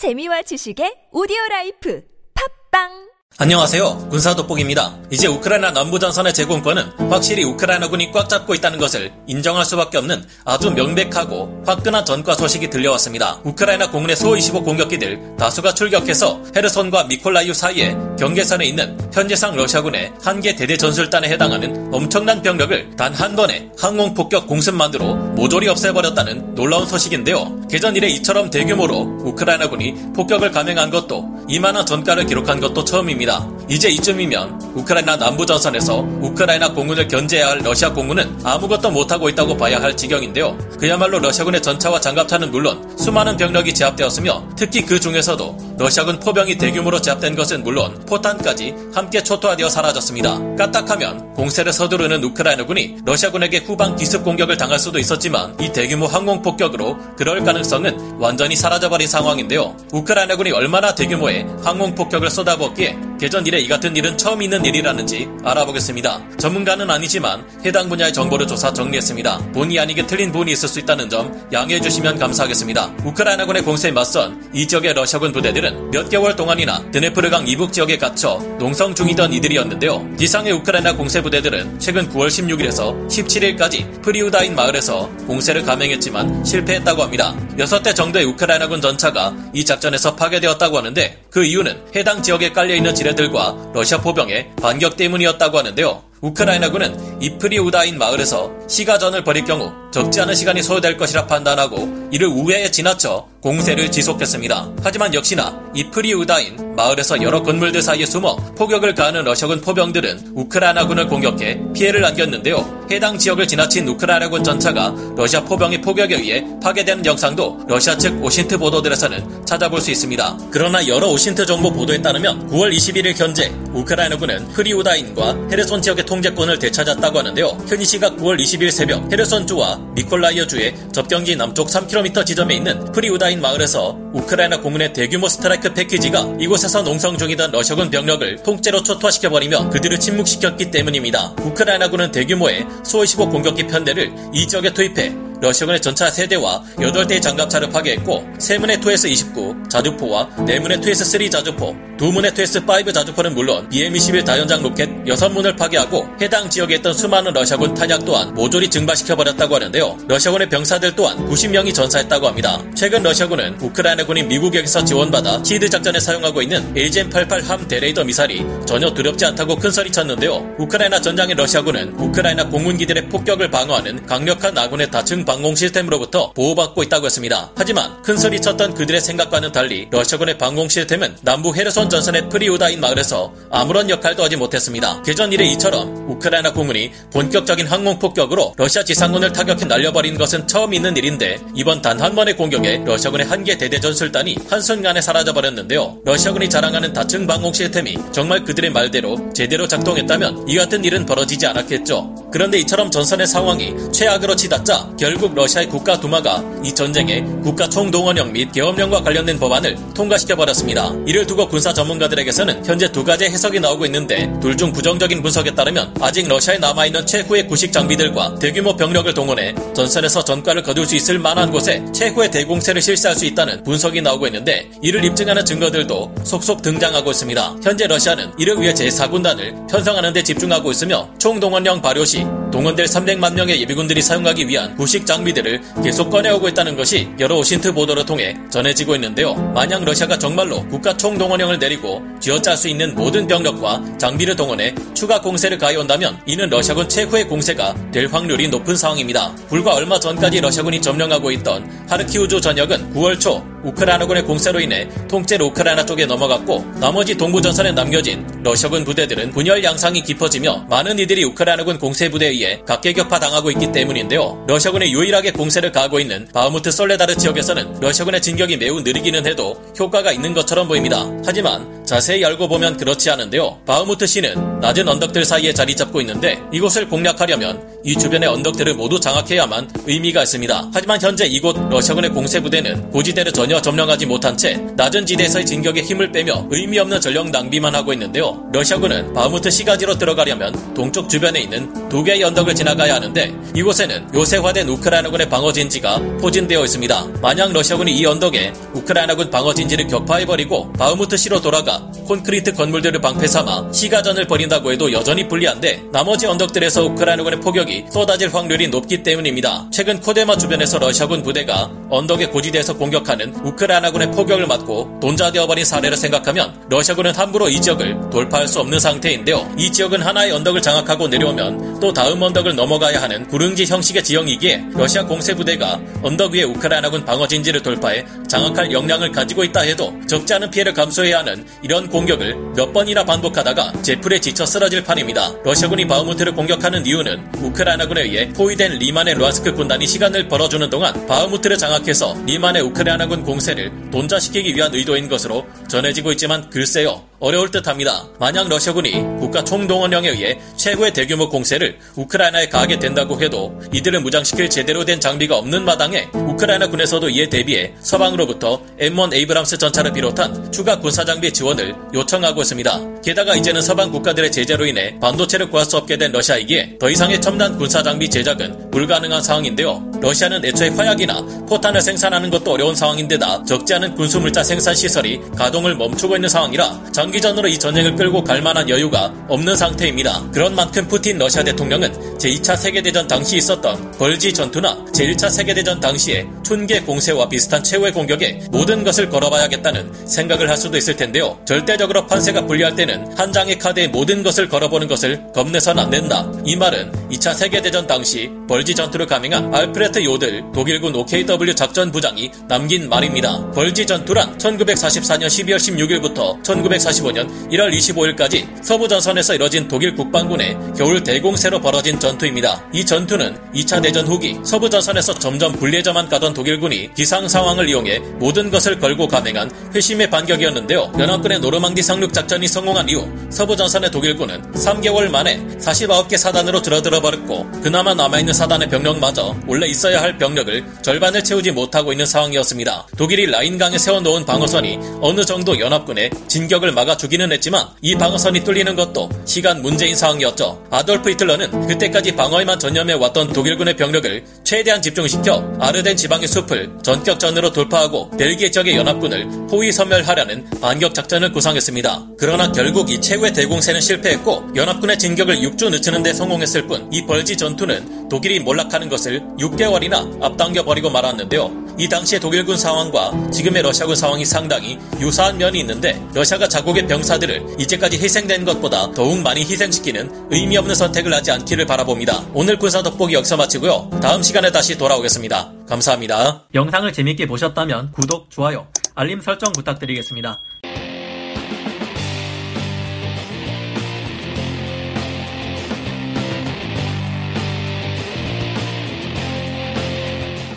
재미와 지식의 오디오 라이프. 팟빵 안녕하세요. 군사 돋보기입니다. 이제 우크라이나 남부 전선의 제공권은 확실히 우크라이나군이 꽉 잡고 있다는 것을 인정할 수밖에 없는 아주 명백하고 화끈한 전과 소식이 들려왔습니다. 우크라이나 공군의 소-25 공격기들 다수가 출격해서 헤르손과 미콜라이우 사이에 경계선에 있는 현재상 러시아군의 한 개 대대 전술단에 해당하는 엄청난 병력을 단 한 번에 항공 폭격 공습만으로 모조리 없애버렸다는 놀라운 소식인데요. 개전 이래 이처럼 대규모로 우크라이나군이 폭격을 감행한 것도 이만한 전과를 기록한 것도 처음입니다. 이제 이쯤이면 우크라이나 남부 전선에서 우크라이나 공군을 견제해야 할 러시아 공군은 아무것도 못하고 있다고 봐야 할 지경인데요. 그야말로 러시아군의 전차와 장갑차는 물론 수많은 병력이 제압되었으며 특히 그 중에서도 러시아군 포병이 대규모로 제압된 것은 물론 포탄까지 함께 초토화되어 사라졌습니다. 까딱하면 공세를 서두르는 우크라이나군이 러시아군에게 후방 기습 공격을 당할 수도 있었지만 이 대규모 항공 폭격으로 그럴 가능성은 완전히 사라져버린 상황인데요. 우크라이나군이 얼마나 대규모의 항공 폭격을 쏟아부었기에 개전 이래 이 같은 일은 처음 있는 일이라는지 알아보겠습니다. 전문가는 아니지만 해당 분야의 정보를 조사 정리했습니다. 본의 아니게 틀린 부분이 있을 수 있다는 점 양해해 주시면 감사하겠습니다. 우크라이나군의 공세에 맞선 이 지역의 러시아군 부대들은 몇 개월 동안이나 드네프르강 이북 지역에 갇혀 농성 중이던 이들이었는데요. 지상의 우크라이나 공세 부대들은 최근 9월 16일에서 17일까지 프리우다인 마을에서 공세를 감행했지만 실패했다고 합니다. 6대 정도의 우크라이나군 전차가 이 작전에서 파괴되었다고 하는데 그 이유는 해당 지역에 깔려있는 지뢰들과 러시아 포병의 반격 때문이었다고 하는데요. 우크라이나군은 이프리우다인 마을에서 시가전을 벌일 경우 적지 않은 시간이 소요될 것이라 판단하고 이를 우회해 지나쳐 공세를 지속했습니다. 하지만 역시나 이프리우다인 마을에서 여러 건물들 사이에 숨어 포격을 가하는 러시아군 포병들은 우크라이나군을 공격해 피해를 안겼는데요. 해당 지역을 지나친 우크라이나군 전차가 러시아 포병의 포격에 의해 파괴되는 영상도 러시아 측 OSINT 보도들에서는 찾아볼 수 있습니다. 그러나 여러 OSINT 정보 보도에 따르면 9월 21일 현재 우크라이나군은 프리우다인과 헤르손 지역의 통제권을 되찾았다고 하는데요. 현지 시각 9월 20일 새벽 헤르손주와 미콜라이우주의 접경지 남쪽 3km 지점에 있는 프리우다인 마을에서 우크라이나 공군의 대규모 스트라이크 패키지가 이곳에서 농성 중이던 러시아군 병력을 통째로 초토화시켜버리며 그들을 침묵시켰기 때문입니다. 우크라이나군은 대규모의 소-25 공격기 편대를 이 지역에 투입해 러시아군의 전차 3대와 8대의 장갑차를 파괴했고 3문의 2S 29 자주포와 4문의 2S 3 자주포, 2문의 2S 5 자주포는 물론 BM-21 다연장 로켓 6문을 파괴하고 해당 지역에 있던 수많은 러시아군 탄약 또한 모조리 증발시켜버렸다고 하는데요. 러시아군의 병사들 또한 90명이 전사했다고 합니다. 최근 러시아군은 우크라이나군이 미국에게서 지원받아 SEAD 작전에 사용하고 있는 AGM-88 HARM 대레이더 미사일이 전혀 두렵지 않다고 큰 소리 쳤는데요. 우크라이나 전장의 러시아군은 우크라이나 공군기들의 폭격을 방어하는 강력한 아군의 다층 방공 시스템으로부터 보호받고 있다고 했습니다. 하지만 큰소리 쳤던 그들의 생각과는 달리 러시아군의 방공 시스템은 남부 헤르손 전선의 프리우다인 마을에서 아무런 역할도 하지 못했습니다. 개전 이래 이처럼 우크라이나 공군이 본격적인 항공 폭격으로 러시아 지상군을 타격해 날려버린 것은 처음 있는 일인데 이번 단 한 번의 공격에 러시아군의 한 개 대대 전술단이 한순간에 사라져버렸는데요. 러시아군이 자랑하는 다층 방공 시스템이 정말 그들의 말대로 제대로 작동했다면 이 같은 일은 벌어지지 않았겠죠. 그런데 이처럼 전선의 상황이 최악으로 치닫자 결국 러시아의 국가 두마가 이 전쟁에 국가 총동원령 및 계엄령과 관련된 법안을 통과시켜버렸습니다. 이를 두고 군사 전문가들에게서는 현재 두 가지 해석이 나오고 있는데 둘 중 부정적인 분석에 따르면 아직 러시아에 남아있는 최후의 구식 장비들과 대규모 병력을 동원해 전선에서 전과를 거둘 수 있을 만한 곳에 최후의 대공세를 실시할 수 있다는 분석이 나오고 있는데 이를 입증하는 증거들도 속속 등장하고 있습니다. 현재 러시아는 이를 위해 제4군단을 편성하는 데 집중하고 있으며 총동원령 발효 시 동원될 300만 명의 예비군들이 사용하기 위한 구식 장비들을 계속 꺼내오고 있다는 것이 여러 OSINT 보도를 통해 전해지고 있는데요. 만약 러시아가 정말로 국가 총동원령을 내리고 쥐어짤 수 있는 모든 병력과 장비를 동원해 추가 공세를 가해온다면 이는 러시아군 최후의 공세가 될 확률이 높은 상황입니다. 불과 얼마 전까지 러시아군이 점령하고 있던 하르키우주 전역은 9월 초 우크라이나군의 공세로 인해 통째로 우크라이나 쪽에 넘어갔고 나머지 동부 전선에 남겨진 러시아군 부대들은 분열 양상이 깊어지며 많은 이들이 우크라이나군 공세 부대에 의해 각개격파 당하고 있기 때문인데요. 러시아군이 유일하게 공세를 가하고 있는 바흐무트 솔레다르 지역에서는 러시아군의 진격이 매우 느리기는 해도 효과가 있는 것처럼 보입니다. 하지만 자세히 알고 보면 그렇지 않은데요. 바흐무트 시는 낮은 언덕들 사이에 자리 잡고 있는데 이곳을 공략하려면 이 주변의 언덕들을 모두 장악해야만 의미가 있습니다. 하지만 현재 이곳 러시아군의 공세 부대는 고지대를 전혀 전혀 점령하지 못한 채 낮은 지대에서의 진격에 힘을 빼며 의미 없는 전력 낭비만 하고 있는데요. 러시아군은 바흐무트 시가지로 들어가려면 동쪽 주변에 있는 두 개의 언덕을 지나가야 하는데 이곳에는 요새화된 우크라이나군의 방어 진지가 포진되어 있습니다. 만약 러시아군이 이 언덕에 우크라이나군 방어 진지를 격파해버리고 바흐무트 시로 돌아가 콘크리트 건물들을 방패 삼아 시가전을 벌인다고 해도 여전히 불리한데 나머지 언덕들에서 우크라이나군의 포격이 쏟아질 확률이 높기 때문입니다. 최근 코데마 주변에서 러시아군 부대가 언덕의 고지대에서 공격하는 우크라이나군의 포격을 맞고 돈좌되어버린 사례를 생각하면 러시아군은 함부로 이 지역을 돌파할 수 없는 상태인데요. 이 지역은 하나의 언덕을 장악하고 내려오면 또 다음 언덕을 넘어가야 하는 구릉지 형식의 지형이기에 러시아 공세부대가 언덕 위에 우크라이나군 방어진지를 돌파해 장악할 역량을 가지고 있다 해도 적지 않은 피해를 감수해야 하는 이런 공격을 몇 번이나 반복하다가 제풀에 지쳐 쓰러질 판입니다. 러시아군이 바흐무트를 공격하는 이유는 우크라이나군에 의해 포위된 리만의 루한스크 군단이 시간을 벌어주는 동안 바흐무트를 장악해서 리만의 우크라이나군 공세를 돈좌시키기 위한 의도인 것으로 전해지고 있지만 글쎄요. 어려울 듯 합니다. 만약 러시아군이 국가 총동원령에 의해 최후의 대규모 공세를 우크라이나에 가하게 된다고 해도 이들을 무장시킬 제대로 된 장비가 없는 마당에 우크라이나 군에서도 이에 대비해 서방으로부터 M1 에이브람스 전차를 비롯한 추가 군사 장비 지원을 요청하고 있습니다. 게다가 이제는 서방 국가들의 제재로 인해 반도체를 구할 수 없게 된 러시아이기에 더 이상의 첨단 군사 장비 제작은 불가능한 상황인데요. 러시아는 애초에 화약이나 포탄을 생산하는 것도 어려운 상황인데다 적지 않은 군수 물자 생산 시설이 가동을 멈추고 있는 상황이라 장 기전으로 이 전쟁을 끌고 갈 만한 여유가 없는 상태입니다. 그런 만큼 푸틴 러시아 대통령은 제2차 세계대전 당시 있었던 벌지 전투나 제1차 세계대전 당시의 춘계 공세와 비슷한 최후의 공격에 모든 것을 걸어봐야겠다는 생각을 할 수도 있을 텐데요. 절대적으로 판세가 불리할 때는 한 장의 카드에 모든 것을 걸어보는 것을 겁내선 안 된다. 이 말은 2차 세계대전 당시 벌지 전투를 감행한 알프레트 요들 독일군 OKW 작전 부장이 남긴 말입니다. 벌지 전투란 1944년 12월 16일부터 1945년 1월 25일까지 서부 전선에서 이뤄진 독일 국방군의 겨울 대공세로 벌어진 전투입니다. 이 전투는 2차 대전 후기 서부 전선에서 점점 불리해져만 가던 독일군이 기상 상황을 이용해 모든 것을 걸고 감행한 회심의 반격이었는데요. 연합군의 노르망디 상륙 작전이 성공한 이후 서부 전선의 독일군은 3개월 만에 49개 사단으로 줄어들어 버렸고 그나마 남아있는 사단의 병력마저 원래 있어야 할 병력을 절반을 채우지 못하고 있는 상황이었습니다. 독일이 라인강에 세워놓은 방어선이 어느 정도 연합군의 진격을 막아 주기는 했지만 이 방어선이 뚫리는 것도 시간 문제인 상황이었죠. 아돌프 히틀러는 그때까지 방어에만 전념해 왔던 독일군의 병력을 최대한 집중시켜 아르덴 지방의 숲을 전격전으로 돌파하고 벨기에 적의 연합군을 포위 섬멸하려는 반격 작전을 구상했습니다. 그러나 결국 이 최후의 대공세는 실패했고 연합군의 진격을 6주 늦추는 데 성공했을 뿐 이 벌지 전투는 독일이 몰락하는 것을 6개월이나 앞당겨 버리고 말았는데요. 이 당시의 독일군 상황과 지금의 러시아군 상황이 상당히 유사한 면이 있는데 러시아가 자국의 병사들을 이제까지 희생된 것보다 더욱 많이 희생시키는 의미 없는 선택을 하지 않기를 바라봅니다. 오늘 군사 돋보기 여기서 마치고요. 다음 시간에 다시 돌아오겠습니다. 감사합니다. 영상을 재밌게 보셨다면 구독, 좋아요, 알림 설정 부탁드리겠습니다.